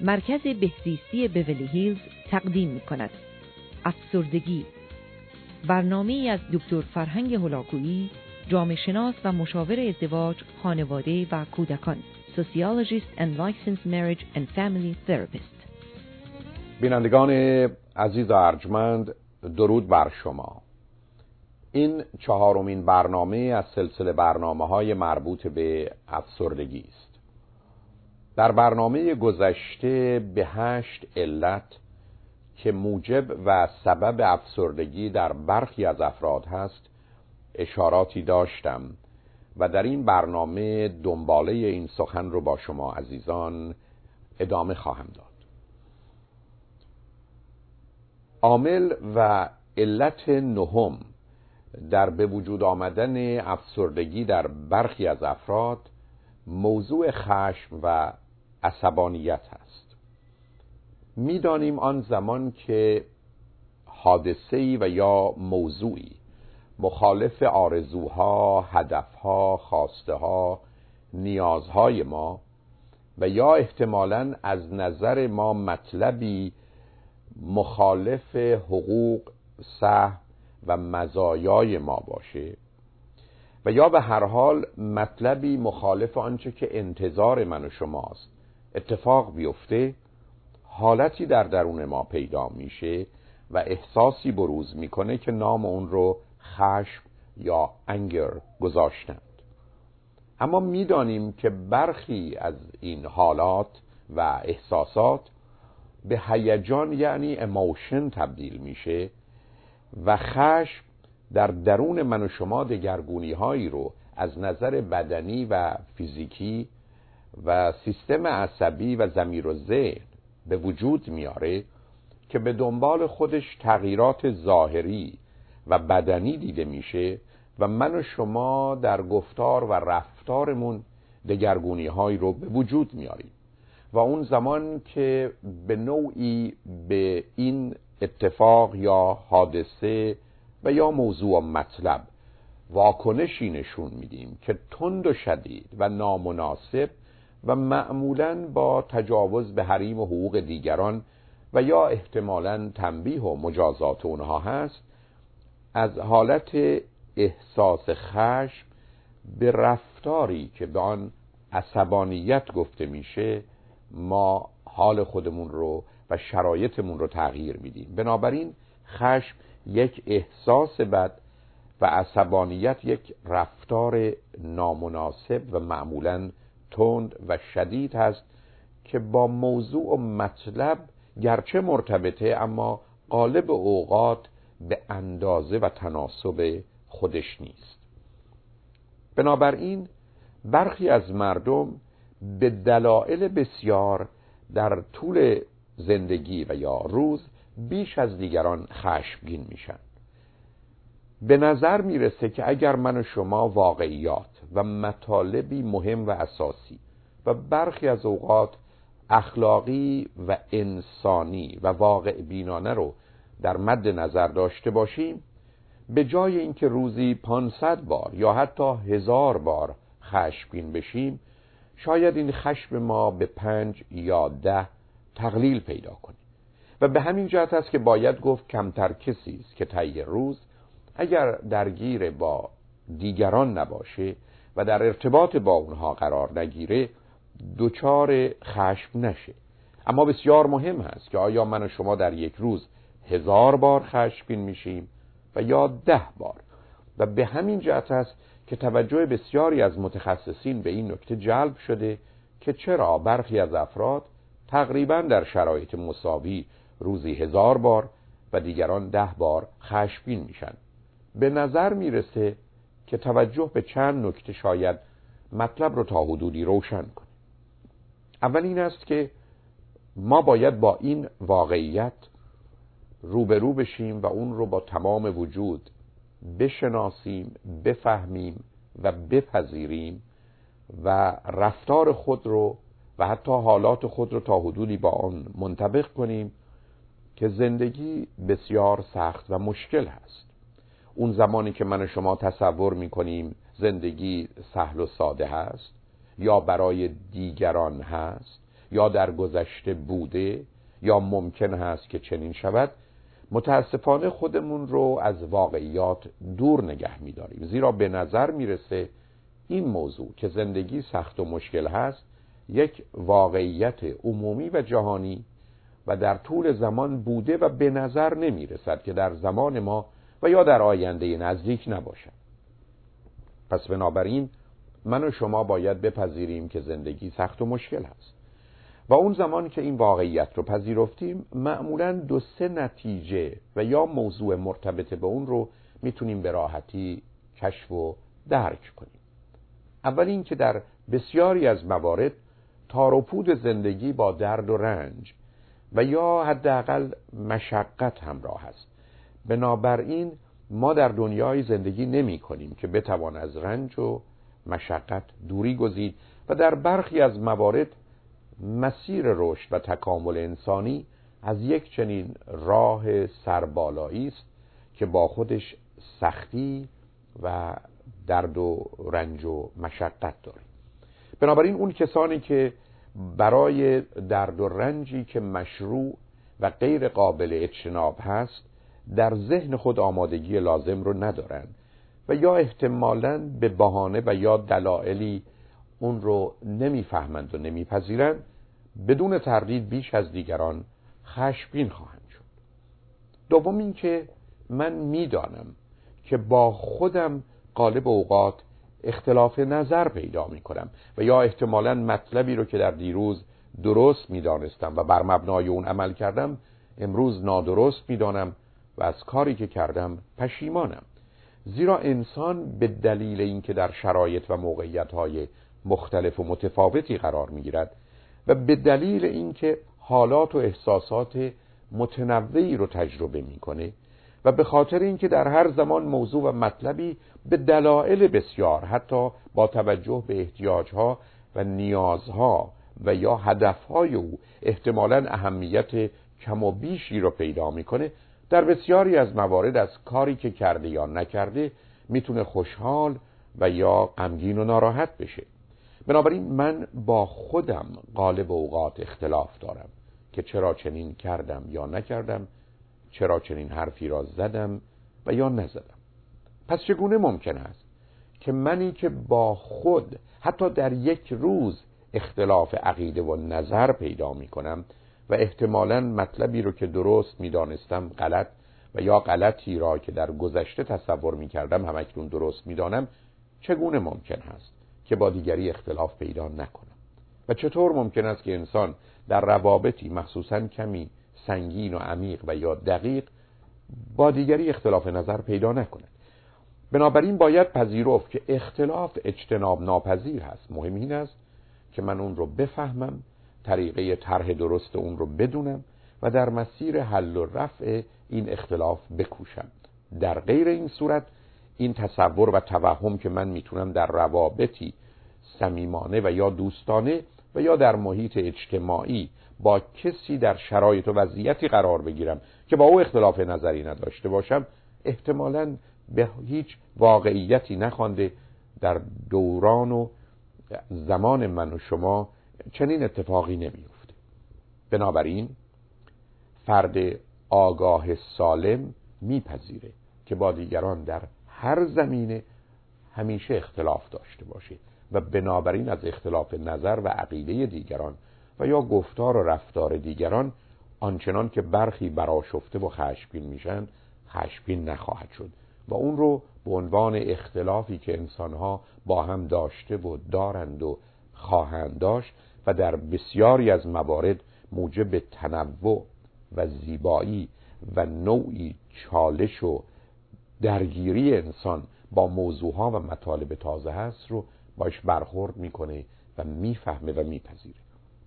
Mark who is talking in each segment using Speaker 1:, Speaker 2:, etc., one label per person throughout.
Speaker 1: مرکز بهزیستی بیولی هیلز تقدیم می کند. افسردگی. برنامه از دکتر فرهنگ هلاکویی جامعه شناس و مشاور ازدواج، خانواده و کودکان. Sociologist and Licensed Marriage and Family Therapist.
Speaker 2: بینندگان عزیز و ارجمند درود بر شما. این چهارمین برنامه از سلسله برنامه های مربوط به افسردگی است. در برنامه گذشته به هشت علت که موجب و سبب افسردگی در برخی از افراد هست اشاراتی داشتم و در این برنامه دنباله این سخن رو با شما عزیزان ادامه خواهم داد. عامل و علت نهم در به وجود آمدن افسردگی در برخی از افراد موضوع خشم و عصبانیت هست. می‌دانیم آن زمان که حادثه‌ای و یا موضوعی مخالف آرزوها، هدفها، خواسته نیازهای ما و یا احتمالا از نظر ما مطلبی مخالف حقوق، سهم و مزایای ما باشه و یا به هر حال مطلبی مخالف آنچه که انتظار من و شماست. اتفاق بیفته حالتی در درون ما پیدا میشه و احساسی بروز می‌کنه که نام اون رو خشم یا انگر گذاشتند. اما می‌دانیم که برخی از این حالات و احساسات به هیجان یعنی اموشن تبدیل میشه و خشم در درون من و شما دگرگونی هایی رو از نظر بدنی و فیزیکی و سیستم عصبی و زمیر و ذهن به وجود میاره که به دنبال خودش تغییرات ظاهری و بدنی دیده میشه و من و شما در گفتار و رفتارمون دگرگونی هایی رو به وجود میاریم. و اون زمان که به نوعی به این اتفاق یا حادثه و یا موضوع و مطلب واکنشی نشون میدیم که تند و شدید و نامناسب و معمولا با تجاوز به حریم و حقوق دیگران و یا احتمالا تنبیه و مجازات اونها هست از حالت احساس خشم به رفتاری که به آن عصبانیت گفته میشه ما حال خودمون رو و شرایطمون رو تغییر میدیم. بنابراین خشم یک احساس بد و عصبانیت یک رفتار نامناسب و معمولا تند و شدید هست که با موضوع و مطلب گرچه مرتبطه اما قالب اوقات به اندازه و تناسب خودش نیست. بنابراین برخی از مردم به دلایل بسیار در طول زندگی و یا روز بیش از دیگران خشمگین میشن. به نظر می‌رسه که اگر من و شما واقعیات و مطالبی مهم و اساسی و برخی از اوقات اخلاقی و انسانی و واقع بینانه رو در مد نظر داشته باشیم به جای اینکه روزی 500 بار یا حتی هزار بار خشمگین بشیم شاید این خشم ما به پنج یا ده تقلیل پیدا کنیم و به همین جهت است که باید گفت کمتر کسی است که طی روز اگر درگیر با دیگران نباشه و در ارتباط با اونها قرار نگیره دچار خشم نشه. اما بسیار مهم هست که آیا من و شما در یک روز هزار بار خشمگین میشیم و یا ده بار؟ و به همین جهت است که توجه بسیاری از متخصصین به این نکته جلب شده که چرا برخی از افراد تقریبا در شرایط مساوی روزی هزار بار و دیگران ده بار خشمگین میشن. به نظر می‌رسه که توجه به چند نکته شاید مطلب رو تا حدودی روشن کنه اول این است که ما باید با این واقعیت روبرو بشیم و اون رو با تمام وجود بشناسیم بفهمیم و بپذیریم و رفتار خود رو و حتی حالات خود رو تا حدودی با آن منطبق کنیم که زندگی بسیار سخت و مشکل هست. اون زمانی که من و شما تصور می‌کنیم زندگی سهل و ساده هست یا برای دیگران هست یا در گذشته بوده یا ممکن هست که چنین شود متاسفانه خودمون رو از واقعیات دور نگه میداریم. زیرا به نظر می‌رسه این موضوع که زندگی سخت و مشکل هست یک واقعیت عمومی و جهانی و در طول زمان بوده و به نظر نمی رسد که در زمان ما و یا در آینده نزدیک نباشد. پس بنابراین من و شما باید بپذیریم که زندگی سخت و مشکل هست. و اون زمان که این واقعیت رو پذیرفتیم معمولا دو سه نتیجه و یا موضوع مرتبط به اون رو می‌تونیم به راحتی کشف و درک کنیم. اول این که در بسیاری از موارد تاروپود زندگی با درد و رنج و یا حداقل مشقت همراه است. بنابراین ما در دنیای زندگی نمی کنیم که بتوان از رنج و مشقت دوری گزید و در برخی از موارد مسیر رشد و تکامل انسانی از یک چنین راه سربالایی است که با خودش سختی و درد و رنج و مشقت داره بنابراین اون کسانی که برای درد و رنجی که مشروع و غیر قابل اجتناب هست در ذهن خود آمادگی لازم رو ندارن و یا احتمالا به بهانه و یا دلایلی اون رو نمی‌فهمند و نمیپذیرند بدون تردید بیش از دیگران خشبین خواهند شد. دوم اینکه من می‌دانم که با خودم قالب اوقات اختلاف نظر پیدا می کنم و یا احتمالا مطلبی رو که در دیروز درست می دانستم و بر مبنای اون عمل کردم امروز نادرست می دانم و از کاری که کردم پشیمانم. زیرا انسان به دلیل اینکه در شرایط و موقعیت های مختلف و متفاوتی قرار می گیرد و به دلیل اینکه حالات و احساسات متنوعی رو تجربه می‌کنه و به خاطر اینکه در هر زمان موضوع و مطلبی به دلایل بسیار حتی با توجه به احتیاجها و نیازها و یا هدفهای او احتمالا اهمیت کم و بیشی رو پیدا می‌کنه در بسیاری از موارد از کاری که کرده یا نکرده می‌تونه خوشحال و یا غمگین و ناراحت بشه. بنابراین من با خودم قالب اوقات اختلاف دارم که چرا چنین کردم یا نکردم چرا چنین حرفی را زدم و یا نزدم. پس چگونه ممکن است که منی که با خود حتی در یک روز اختلاف عقیده و نظر پیدا می کنم و احتمالا مطلبی رو که درست می دانستم غلط و یا غلطی را که در گذشته تصور می کردم همکنون درست می دانم چگونه ممکن است که با دیگری اختلاف پیدا نکنم؟ و چطور ممکن است که انسان در روابطی مخصوصا کمی سنگین و عمیق و یا دقیق با دیگری اختلاف نظر پیدا نکند؟ بنابراین باید پذیرفت که اختلاف اجتناب ناپذیر هست. مهم این است که من اون رو بفهمم طریقه طرح درست اون رو بدونم و در مسیر حل و رفع این اختلاف بکوشم. در غیر این صورت این تصور و توهم که من می‌تونم در روابطی صمیمانه و یا دوستانه و یا در محیط اجتماعی با کسی در شرایط و وضعیتی قرار بگیرم که با او اختلاف نظری نداشته باشم احتمالا به هیچ واقعیتی نخوانده در دوران و زمان من و شما چنین اتفاقی نمیفته بنابراین فرد آگاه سالم میپذیره که با دیگران در هر زمینه همیشه اختلاف داشته باشه و بنابراین از اختلاف نظر و عقیده دیگران و یا گفتار و رفتار دیگران آنچنان که برخی براشفته و خشبین میشن خشبین نخواهد شد و اون رو به عنوان اختلافی که انسانها با هم داشته و دارند و خواهند داشت و در بسیاری از موارد موجب تنوع و زیبایی و نوعی چالش و درگیری انسان با موضوعها و مطالب تازه هست رو باش برخورد می‌کنه و می‌فهمه و میپذیره.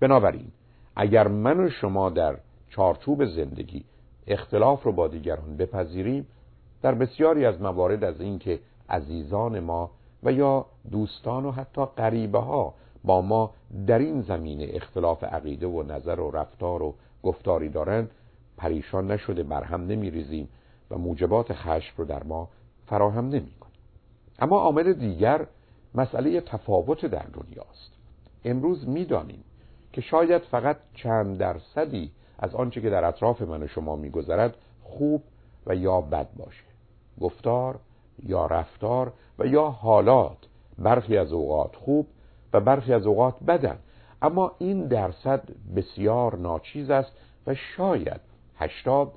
Speaker 2: بنابراین اگر من و شما در چارچوب زندگی اختلاف رو با دیگران بپذیریم در بسیاری از موارد از اینکه عزیزان ما و یا دوستان و حتی غریبه ها با ما در این زمینه اختلاف عقیده و نظر و رفتار و گفتاری دارند پریشان نشده بر هم نمیریزیم و موجبات خشم رو در ما فراهم نمی کنیم. اما عامل دیگر مسئله تفاوت در دنیاست امروز می‌دانیم که شاید فقط چند درصدی از آنچه که در اطراف من و شما میگذرد خوب و یا بد باشه گفتار یا رفتار و یا حالات برخی از اوقات خوب و برخی از اوقات بدن. اما این درصد بسیار ناچیز است و شاید 80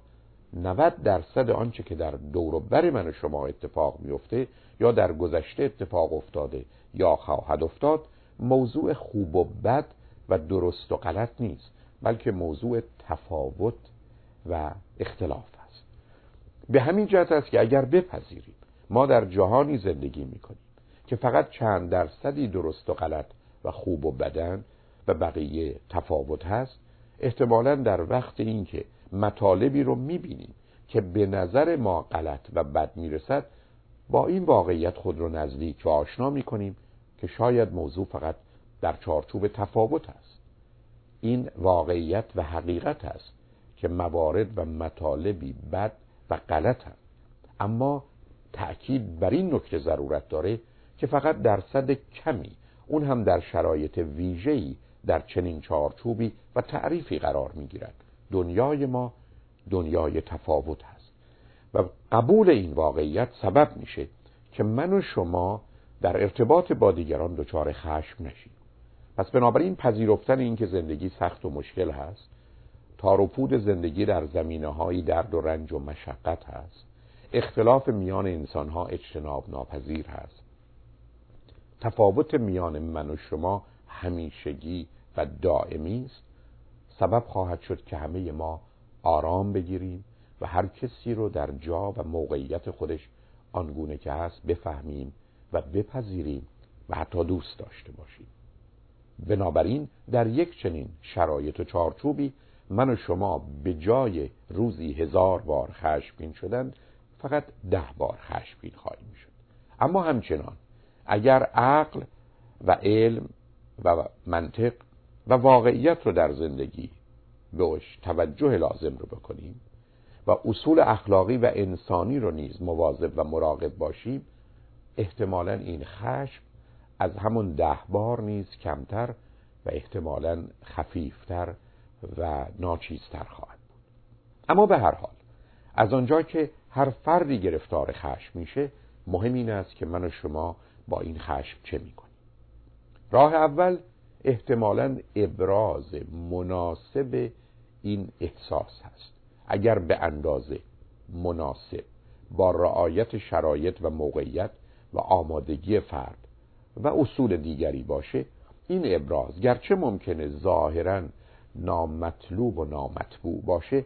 Speaker 2: 90 درصد آنچه که در دور بر من و شما اتفاق میفته یا در گذشته اتفاق افتاده یا خواهد افتاد موضوع خوب و بد و درست و غلط نیست بلکه موضوع تفاوت و اختلاف است. به همین جهت است که اگر بپذیریم ما در جهانی زندگی می‌کنیم. که فقط چند درصدی درست و غلط و خوب و بدن و بقیه تفاوت هست احتمالا در وقت اینکه مطالبی رو می‌بینیم که به نظر ما غلط و بد می‌رسد با این واقعیت خود رو نزدیک و آشنا می‌کنیم که شاید موضوع فقط در چارچوب تفاوت است این واقعیت و حقیقت است که موارد و مطالبی بد و غلط هست اما تأکید بر این نکته ضرورت داره که فقط درصد کمی اون هم در شرایط ویژه‌ای در چنین چارچوبی و تعریفی قرار می‌گیرد. دنیای ما دنیای تفاوت هست. و قبول این واقعیت سبب میشه که من و شما در ارتباط با دیگران دچار خشم نشیم. پس بنابراین پذیرفتن این که زندگی سخت و مشکل هست تار و پود زندگی در زمینه های درد و رنج و مشقت هست اختلاف میان انسان ها اجتناب ناپذیر هست. تفاوت میان من و شما همیشگی و دائمی است. سبب خواهد شد که همه ما آرام بگیریم و هر کسی رو در جا و موقعیت خودش آنگونه که هست بفهمیم و بپذیریم و حتی دوست داشته باشیم. بنابراین در یک چنین شرایط و چارچوبی من و شما به جای روزی هزار بار خشمگین شدن فقط ده بار خشمگین خواهیم شد. اما همچنان اگر عقل و علم و منطق و واقعیت رو در زندگی بهش توجه لازم رو بکنیم و اصول اخلاقی و انسانی رو نیز مواظب و مراقب باشیم احتمالا این خشم از همون ده بار نیز کمتر و احتمالا خفیفتر و ناچیزتر خواهد بود. اما به هر حال از آنجا که هر فردی گرفتار خشم میشه مهم این است که من و شما با این خشم چه می‌کنیم راه اول احتمالا ابراز مناسب این احساس هست. اگر به اندازه مناسب با رعایت شرایط و موقعیت و آمادگی فرد و اصول دیگری باشه این ابراز گرچه ممکنه ظاهرا نامطلوب و نامطبوع باشه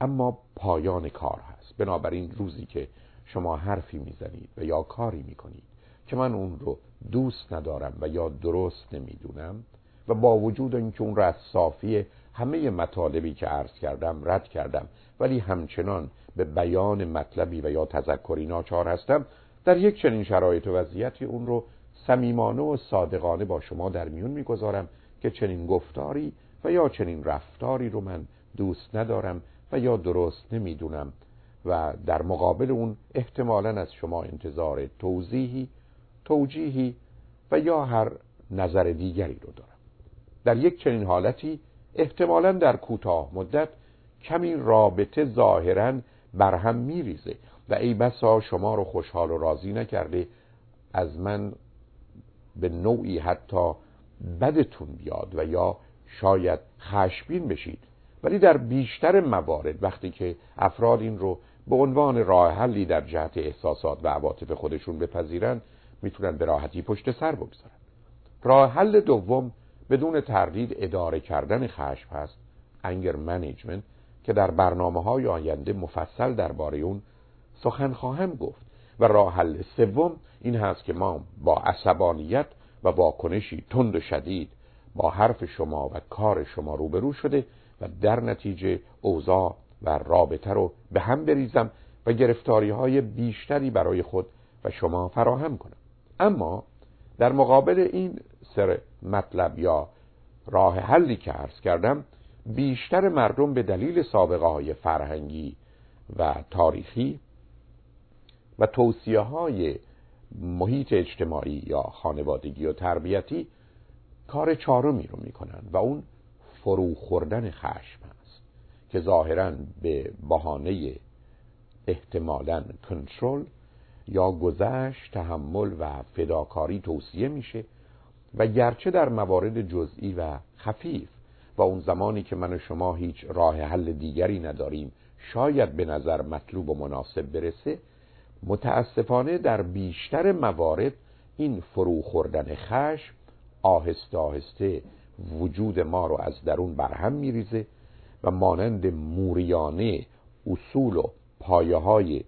Speaker 2: اما پایان کار هست. بنابراین روزی که شما حرفی می‌زنید و یا کاری می‌کنید که من اون رو دوست ندارم و یا درست نمی‌دونم و با وجود اینکه اون رو از صافی همه مطالبی که عرض کردم رد کردم ولی همچنان به بیان مطلبی و یا تذکری ناچار هستم در یک چنین شرایط و وضعیتی اون رو صمیمانه و صادقانه با شما در میون می‌گذارم که چنین گفتاری و یا چنین رفتاری رو من دوست ندارم و یا درست نمی‌دونم و در مقابل اون احتمالا از شما انتظار توضیحی توجیهی و یا هر نظر دیگری رو دارم. در یک چنین حالتی احتمالا در کوتاه مدت کمی رابطه ظاهرا برهم میریزه و ای بسا شما رو خوشحال و راضی نکرده از من به نوعی حتی بدتون بیاد و یا شاید خشبین بشید. ولی در بیشتر موارد وقتی که افراد این رو به عنوان راه حلی در جهت احساسات و عواطف خودشون بپذیرن می‌تونن به راحتی پشت سر بگذارن. راه حل دوم بدون تردید اداره کردن خشم هست. انگر منیجمنت که در برنامه های آینده مفصل درباره اون سخن خواهم گفت. و راه حل سوم این هست که ما با عصبانیت و واکنشی تند و شدید با حرف شما و کار شما روبرو شده و در نتیجه اوضاع و رابطه رو به هم بریزم و گرفتاری های بیشتری برای خود و شما فراهم کنم. اما در مقابل این سر مطلب یا راه حلی که عرض کردم بیشتر مردم به دلیل سابقه های فرهنگی و تاریخی و توصیه های محیط اجتماعی یا خانوادگی و تربیتی کار چهارمی رو می‌کنن و اون فرو خوردن خشم هست که ظاهرا به بهانه احتمالا کنترل یا گذشت تحمل و فداکاری توصیه میشه و گرچه در موارد جزئی و خفیف و اون زمانی که من و شما هیچ راه حل دیگری نداریم شاید به نظر مطلوب و مناسب برسه متاسفانه در بیشتر موارد این فرو خوردن خشم آهسته آهسته وجود ما رو از درون برهم میریزه و مانند موریانه اصول و پایه های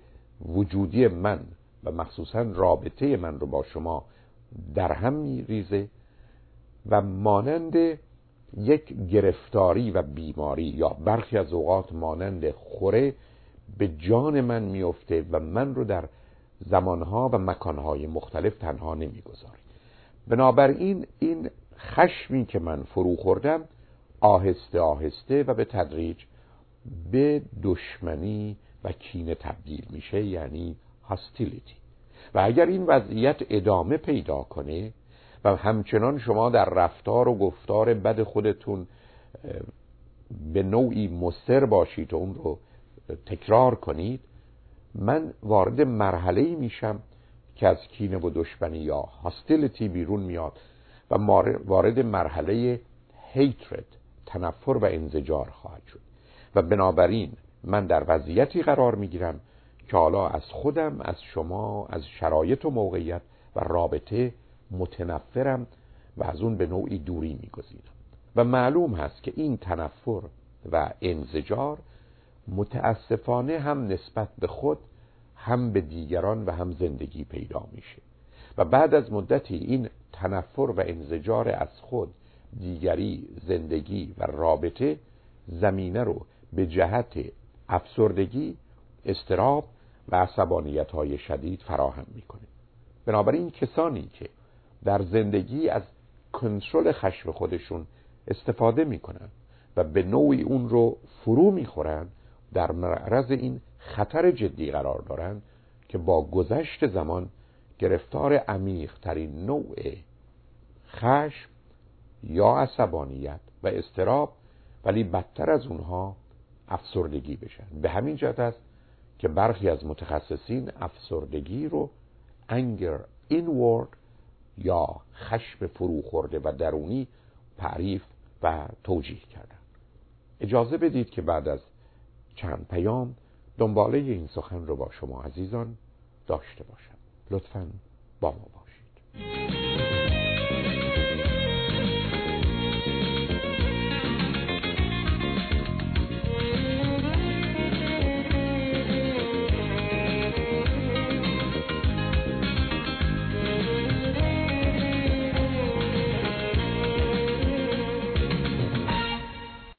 Speaker 2: وجودی من و مخصوصا رابطه من رو با شما در هم میریزه و مانند یک گرفتاری و بیماری یا برخی از اوقات مانند خوره به جان من میفته و من رو در زمانها و مکانهای مختلف تنها نمی‌گذاره بنابراین این خشمی که من فرو خوردم آهسته آهسته و به تدریج به دشمنی و کینه تبدیل میشه یعنی هاستیلیتی و اگر این وضعیت ادامه پیدا کنه و همچنان شما در رفتار و گفتار بد خودتون به نوعی مصر باشید و اون رو تکرار کنید من وارد مرحله میشم که از کینه و دشمنی یا هاستیلیتی بیرون میاد و وارد مرحله هیترد تنفر و انزجار خواهد شد. و بنابراین من در وضعیتی قرار می‌گیرم که حالا از خودم از شما از شرایط و موقعیت و رابطه متنفرم و از اون به نوعی دوری میگزینم. و معلوم هست که این تنفر و انزجار متاسفانه هم نسبت به خود هم به دیگران و هم زندگی پیدا میشه. و بعد از مدتی این تنفر و انزجار از خود دیگری زندگی و رابطه زمینه رو به جهت افسردگی استراب و عصبانیت های شدید فراهم می‌کنه بنابراین کسانی که در زندگی از کنترل خشم خودشون استفاده می‌کنن و به نوعی اون رو فرو می‌خورن در معرض این خطر جدی قرار دارن که با گذشت زمان گرفتار عمیق ترین نوع خشم یا عصبانیت و استراب ولی بدتر از اونها افسردگی بشن. به همین جهت است که برخی از متخصصین افسردگی رو انگر اینورد یا خشم فرو خورده و درونی تعریف و توجیه کردن. اجازه بدید که بعد از چند پیام دنباله این سخن رو با شما عزیزان داشته باشم. لطفا با ما باشید.